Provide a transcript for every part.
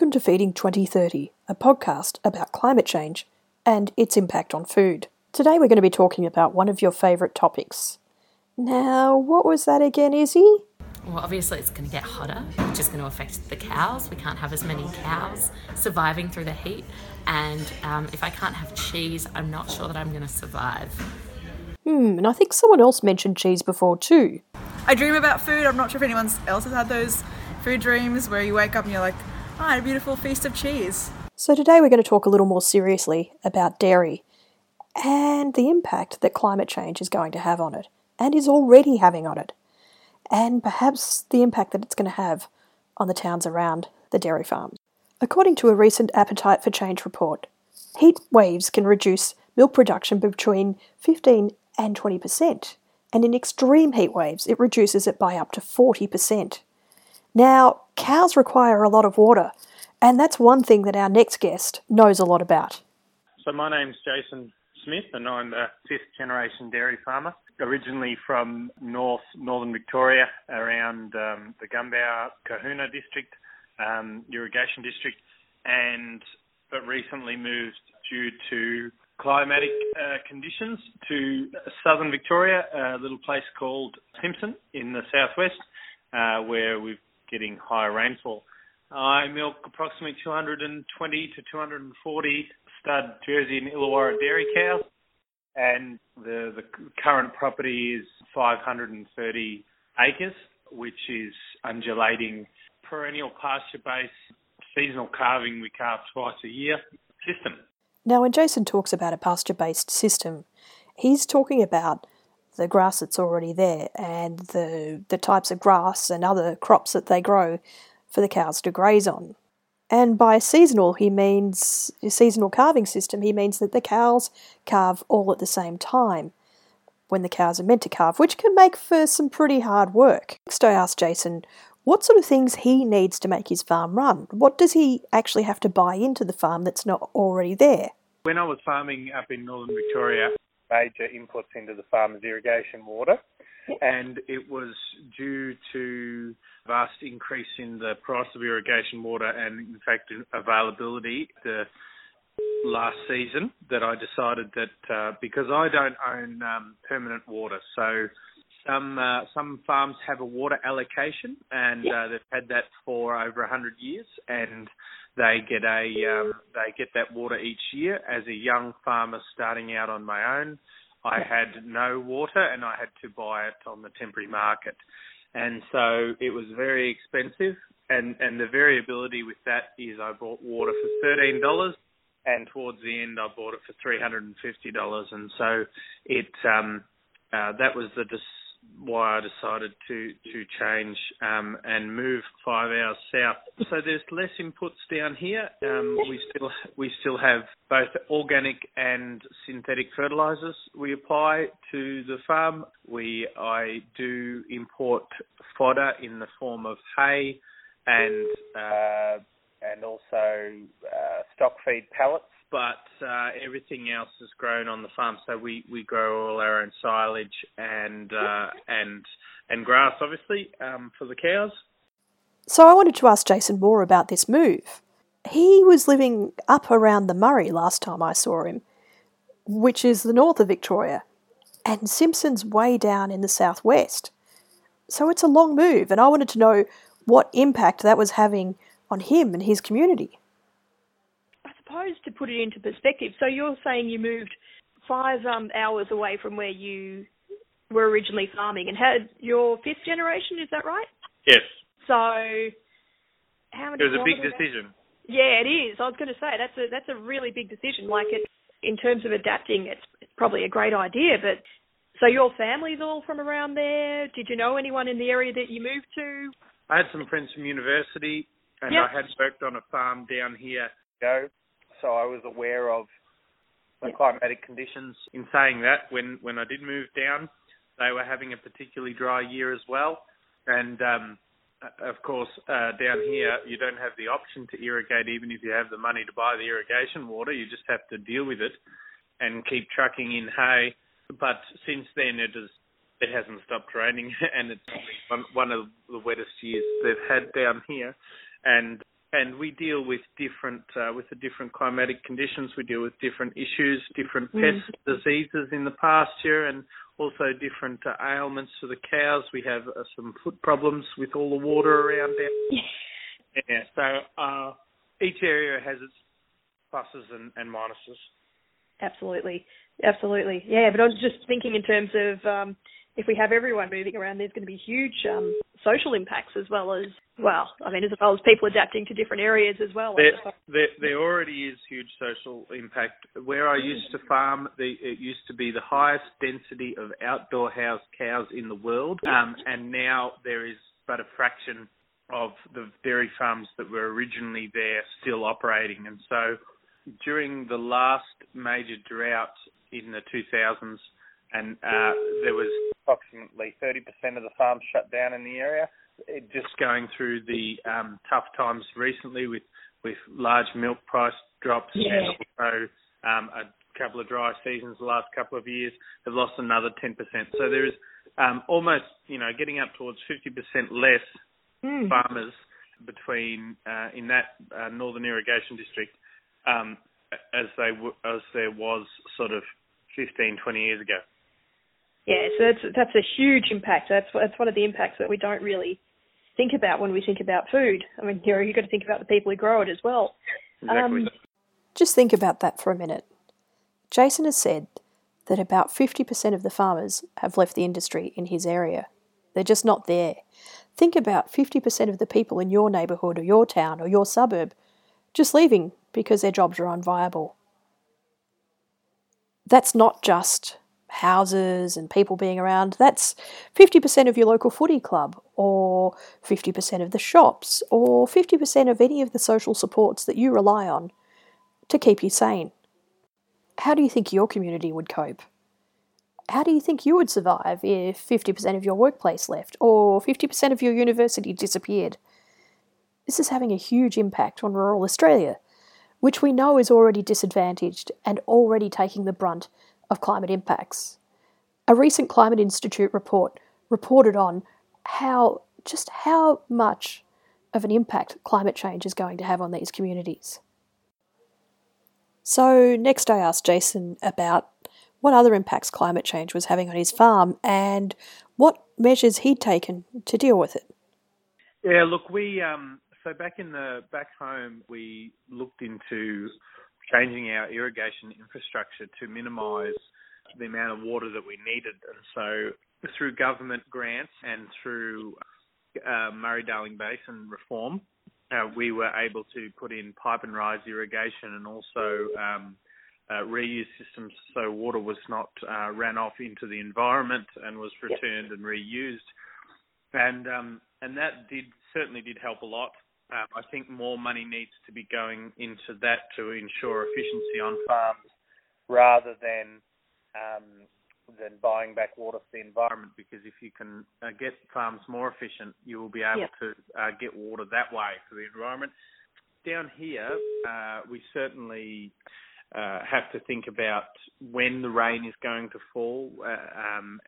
Welcome to Feeding 2030, a podcast about climate change and its impact on food. Today we're going to be talking about one of your favourite topics. Now, what was that again, Izzy? Well, obviously, it's going to get hotter, which is going to affect the cows. We can't have as many cows surviving through the heat. And um, if I can't have cheese, I'm not sure that I'm going to survive. Hmm, and I think someone else mentioned cheese before too. I dream about food. I'm not sure if anyone else has had those food dreams where you wake up and you're like, ah, a beautiful feast of cheese. So today we're going to talk a little more seriously about dairy and the impact that climate change is going to have on it and is already having on it, and perhaps the impact that it's going to have on the towns around the dairy farms. According to a recent Appetite for Change report, heat waves can reduce milk production between 15 and 20%, and in extreme heat waves, it reduces it by up to 40%. Now, cows require a lot of water, and that's one thing that our next guest knows a lot about. So, my name's Jason Smith, and I'm a fifth generation dairy farmer, originally from north northern Victoria, around um, the Gunbower Cohuna district, um, irrigation district, and but recently moved due to climatic uh, conditions to southern Victoria, a little place called Simpson in the southwest, uh, where we're getting higher rainfall. I milk approximately 220 to 240 stud Jersey and Illawarra dairy cows, and the the current property is 530 acres, which is undulating perennial pasture-based seasonal calving. We calve twice a year system. Now, when Jason talks about a pasture-based system, he's talking about the grass that's already there and the the types of grass and other crops that they grow for the cows to graze on. And by seasonal, he means seasonal calving system. He means that the cows calve all at the same time when the cows are meant to calve, which can make for some pretty hard work. Next, I asked Jason what sort of things he needs to make his farm run. What does he actually have to buy into the farm that's not already there? When I was farming up in northern Victoria, major inputs into the farmer's irrigation water, and it was due to vast increase in the price of irrigation water and, in fact, availability the last season that I decided that uh, because I don't own um, permanent water, so some uh, some farms have a water allocation, and uh, they've had that for over a 100 years, and they get a um, they get that water each year. As a young farmer starting out on my own, I had no water, and I had to buy it on the temporary market, and so it was very expensive. And and the variability with that is I bought water for thirteen dollars, and towards the end I bought it for three hundred and fifty dollars, and so it um, uh, that was the why I decided to to change um, and move five hours south. So there's less inputs down here. Um, we still we still have both organic and synthetic fertilizers we apply to the farm. We I do import fodder in the form of hay and uh, and also uh, stock feed pellets but uh, everything else is grown on the farm. So we, we grow all our own silage and uh, and and grass, obviously, um, for the cows. So I wanted to ask Jason more about this move. He was living up around the Murray last time I saw him, which is the north of Victoria, and Simpson's way down in the southwest. So it's a long move, and I wanted to know what impact that was having on him and his community suppose to put it into perspective, so you're saying you moved five um, hours away from where you were originally farming and had your fifth generation, is that right? Yes. So how many It was a big decision. Yeah, it is. I was going to say that's a that's a really big decision. Like it in terms of adapting, it's, it's probably a great idea, but so your family's all from around there. Did you know anyone in the area that you moved to? I had some friends from university, and yep. I had worked on a farm down here. Go so I was aware of the yeah. climatic conditions. In saying that, when when I did move down, they were having a particularly dry year as well, and um, of course uh, down here you don't have the option to irrigate even if you have the money to buy the irrigation water. You just have to deal with it and keep trucking in hay. But since then it has it hasn't stopped raining, and it's one, one of the wettest years they've had down here. And and we deal with different uh, with the different climatic conditions. We deal with different issues, different Mm. pest diseases in the pasture, and also different uh, ailments for the cows. We have uh, some foot problems with all the water around there. Yeah. So uh, each area has its pluses and, and minuses. Absolutely, absolutely. Yeah, but I was just thinking in terms of um, if we have everyone moving around, there's going to be huge um, social impacts as well as well. I mean, as well as people adapting to different areas as well. There, there, there already is huge social impact. Where I used to farm, the, it used to be the highest density of outdoor house cows in the world, um, and now there is but a fraction of the dairy farms that were originally there still operating. And so, during the last major drought in the 2000s, and uh, there was approximately 30% of the farms shut down in the area. Just going through the um, tough times recently with with large milk price drops Yeah. and also um, a couple of dry seasons the last couple of years, they've lost another 10%. So there is um, almost, you know, getting up towards 50% less Mm. farmers between uh, in that uh, northern irrigation district um, as they w- as there was sort of 15, 20 years ago. Yeah, so that's that's a huge impact. That's that's one of the impacts that we don't really think about when we think about food. I mean, you know, you've got to think about the people who grow it as well. Exactly. Um, Just think about that for a minute. Jason has said that about 50% of the farmers have left the industry in his area. They're just not there. Think about 50% of the people in your neighbourhood or your town or your suburb just leaving because their jobs are unviable. That's not just houses and people being around, that's 50% of your local footy club, or 50% of the shops, or 50% of any of the social supports that you rely on to keep you sane. How do you think your community would cope? How do you think you would survive if 50% of your workplace left or 50% of your university disappeared? This is having a huge impact on rural Australia, which we know is already disadvantaged and already taking the brunt of climate impacts. A recent Climate Institute report reported on how just how much of an impact climate change is going to have on these communities. So, next I asked Jason about what other impacts climate change was having on his farm and what measures he'd taken to deal with it. Yeah, look, we um, so back in the back home, we looked into changing our irrigation infrastructure to minimise the amount of water that we needed, and so through government grants and through uh, Murray-Darling Basin reform, uh, we were able to put in pipe and rise irrigation and also um, uh, reuse systems so water was not uh, ran off into the environment and was returned and reused. And um, and that did certainly did help a lot. Um, I think more money needs to be going into that to ensure efficiency on farms rather than um, than buying back water for the environment. Because if you can uh, get farms more efficient, you will be able Yep. to uh, get water that way for the environment. Down here, uh, we certainly uh, have to think about when the rain is going to fall. Uh, um,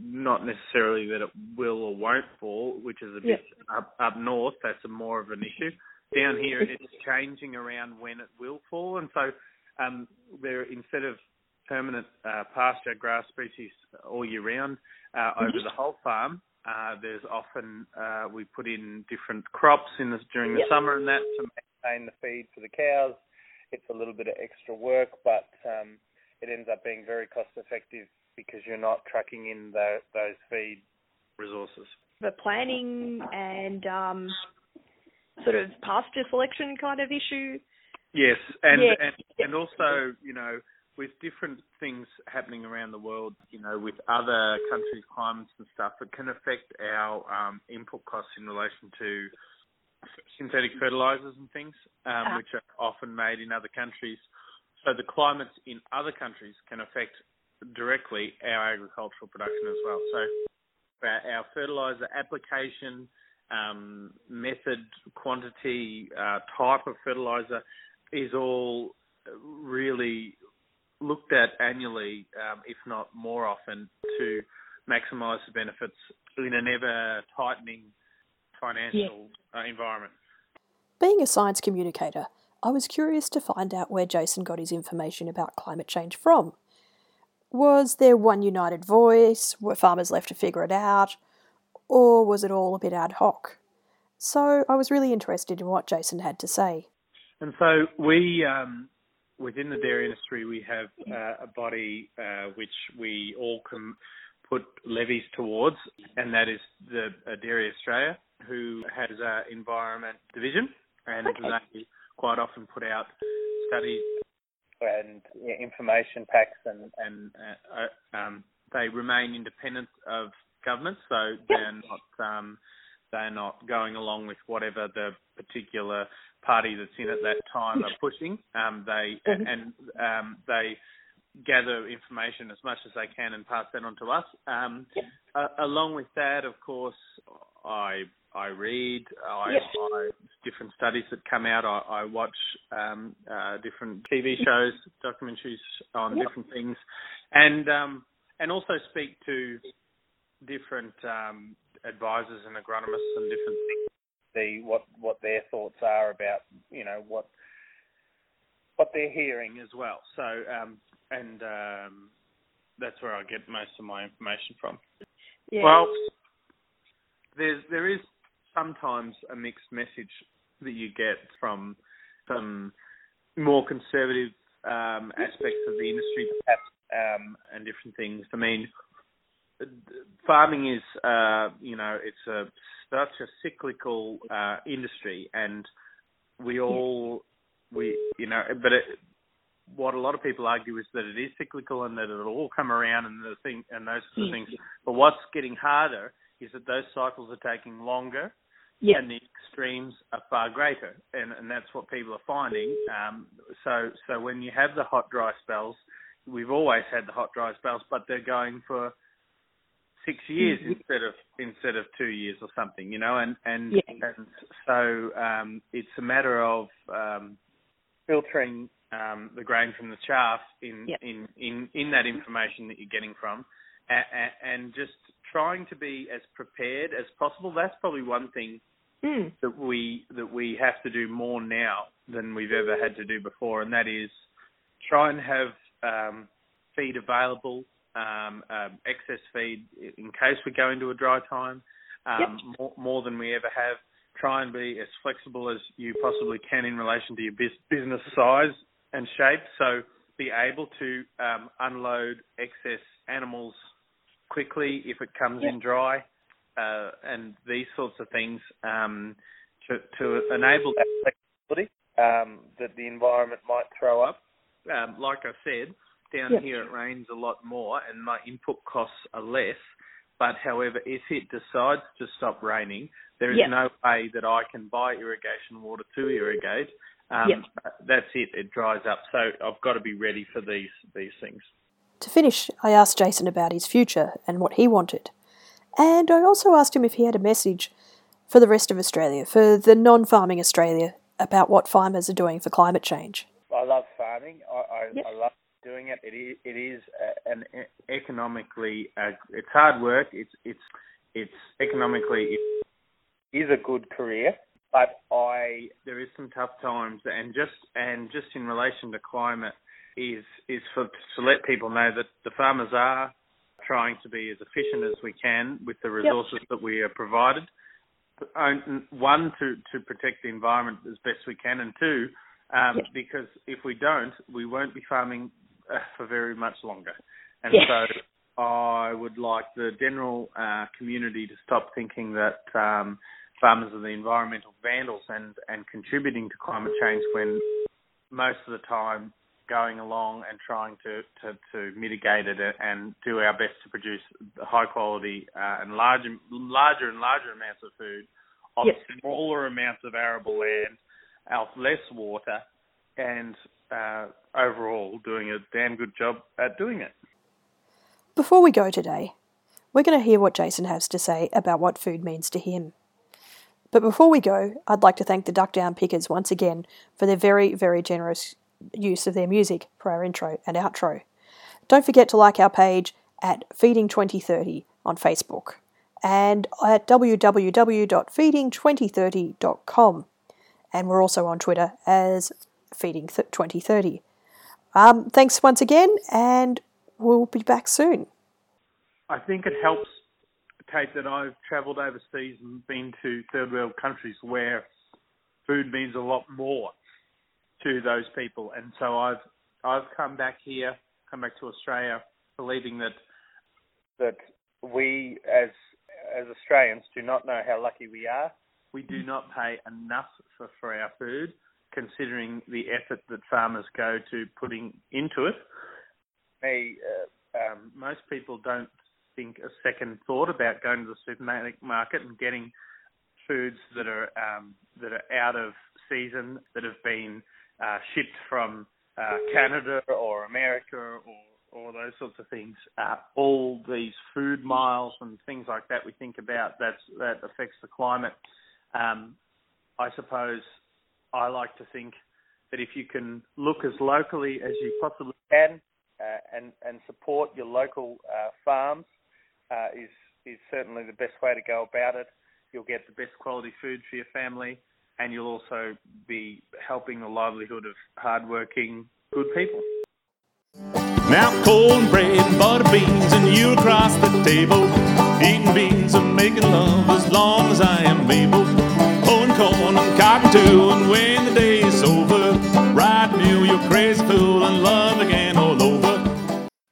not necessarily that it will or won't fall, which is a bit up, up north. That's a more of an issue. Down here, it's changing around when it will fall, and so um, there instead of permanent uh, pasture grass species all year round uh, over the whole farm. Uh, there's often uh, we put in different crops in the, during the Yep. summer and that to maintain the feed for the cows. It's a little bit of extra work, but um, it ends up being very cost effective because you're not tracking in the, those feed resources. the planning and um, sort of pasture selection kind of issue. Yes, and Yeah. and and also, you know, with different things happening around the world, you know, with other countries' climates and stuff, it can affect our um, input costs in relation to synthetic fertilizers and things, um, Ah. which are often made in other countries. So the climates in other countries can affect directly our agricultural production as well. So our our fertilizer application, um, method, quantity, uh, type of fertilizer is all really looked at annually, um, if not more often, to maximise the benefits in an ever tightening financial uh, environment. Being a science communicator, I was curious to find out where Jason got his information about climate change from. Was there one united voice? Were farmers left to figure it out? Or was it all a bit ad hoc? So I was really interested in what Jason had to say. And so we, um, within the dairy industry, we have uh, a body uh, which we all can put levies towards, and that is the uh, Dairy Australia, who has an environment division, and Okay. they quite often put out studies and information packs, and and uh, um, they remain independent of government, so they're not um, they're not going along with whatever the particular party that's in at that time are pushing. Um, they and um, they gather information as much as they can and pass that on to us. Um, uh, along with that, of course, I I read, I, Yep. I different studies that come out. I, I watch um, uh, different TV shows, documentaries on Yep. different things, and um, and also speak to different um, advisors and agronomists and different things. See what what their thoughts are about you know what what they're hearing as well. So um, and um, that's where I get most of my information from. Yeah. Well, there's there is sometimes a mixed message that you get from some more conservative um, aspects of the industry, perhaps, um, and different things. I mean, farming is, uh, you know, it's a such a cyclical uh, industry, and we all, we, you know, but it, what a lot of people argue is that it is cyclical and that it'll all come around and the thing and those sort of things. But what's getting harder is that those cycles are taking longer yeah. and the extremes are far greater, and, and that's what people are finding. Um, so, so when you have the hot dry spells, we've always had the hot dry spells, but they're going for six years instead of instead of two years or something, you know, and and Yeah. and so um, it's a matter of um, filtering um, the grain from the chaff in, in in in that information that you're getting from, and, and just trying to be as prepared as possible. That's probably one thing Mm. that we that we have to do more now than we've ever had to do before, and that is try and have um, feed available, um, um, excess feed in case we go into a dry time, um, more, more than we ever have. Try and be as flexible as you possibly can in relation to your bus- business size and shape. So be able to um, unload excess animals quickly if it comes in dry, uh, and these sorts of things um, to, to enable that flexibility um, that the environment might throw up. Um, like I said, down Yep. here it rains a lot more, and my input costs are less. But however, if it decides to stop raining, there is Yep. no way that I can buy irrigation water to irrigate. Um, Yep. That's it; it dries up. So I've got to be ready for these these things. To finish, I asked Jason about his future and what he wanted. And I also asked him if he had a message for the rest of Australia, for the non farming Australia, about what farmers are doing for climate change. I love farming. I, I, Yep. I love doing it. It is, it is an economically, uh, it's hard work. It's it's it's economically it is a good career, but I there is some tough times, and just and just in relation to climate is is for to let people know that the farmers are trying to be as efficient as we can with the resources that we are provided. One to to protect the environment as best we can, and two um, because if we don't, we won't be farming uh, for very much longer. And so I would like the general uh, community to stop thinking that um, farmers are the environmental vandals and, and contributing to climate change when most of the time going along and trying to, to, to mitigate it and do our best to produce high quality uh, and larger, larger and larger amounts of food of Yes. smaller amounts of arable land of less water and uh, overall doing a damn good job at doing it. Before we go today, we're going to hear what Jason has to say about what food means to him. But before we go, I'd like to thank the Duck Down Pickers once again for their very, very generous use of their music for our intro and outro. Don't forget to like our page at Feeding2030 on Facebook and at www.feeding2030.com. And we're also on Twitter as Feeding 2030. Um, thanks once again, and we'll be back soon. I think it helps, Kate, that I've travelled overseas and been to third world countries where food means a lot more to those people, and so I've I've come back here, come back to Australia, believing that that we as as Australians do not know how lucky we are. We do not pay enough for, for our food, considering the effort that farmers go to putting into it. They, uh, um, most people don't think a second thought about going to the supermarket and getting foods that are um, that are out of season, that have been uh, shipped from uh, Canada or America or those sorts of things. Uh, all these food miles and things like that we think about that's that affects the climate. Um, I suppose I like to think that if you can look as locally as you possibly can uh, and and support your local uh, farms uh, is is certainly the best way to go about it. You'll get the best quality food for your family, and you'll also be helping the livelihood of hardworking, good people. Now cornbread butter beans and you across the table Eating beans and making love as long as I am able Pulling corn and cotton too and when the day is over Right new you're crazy fool and love again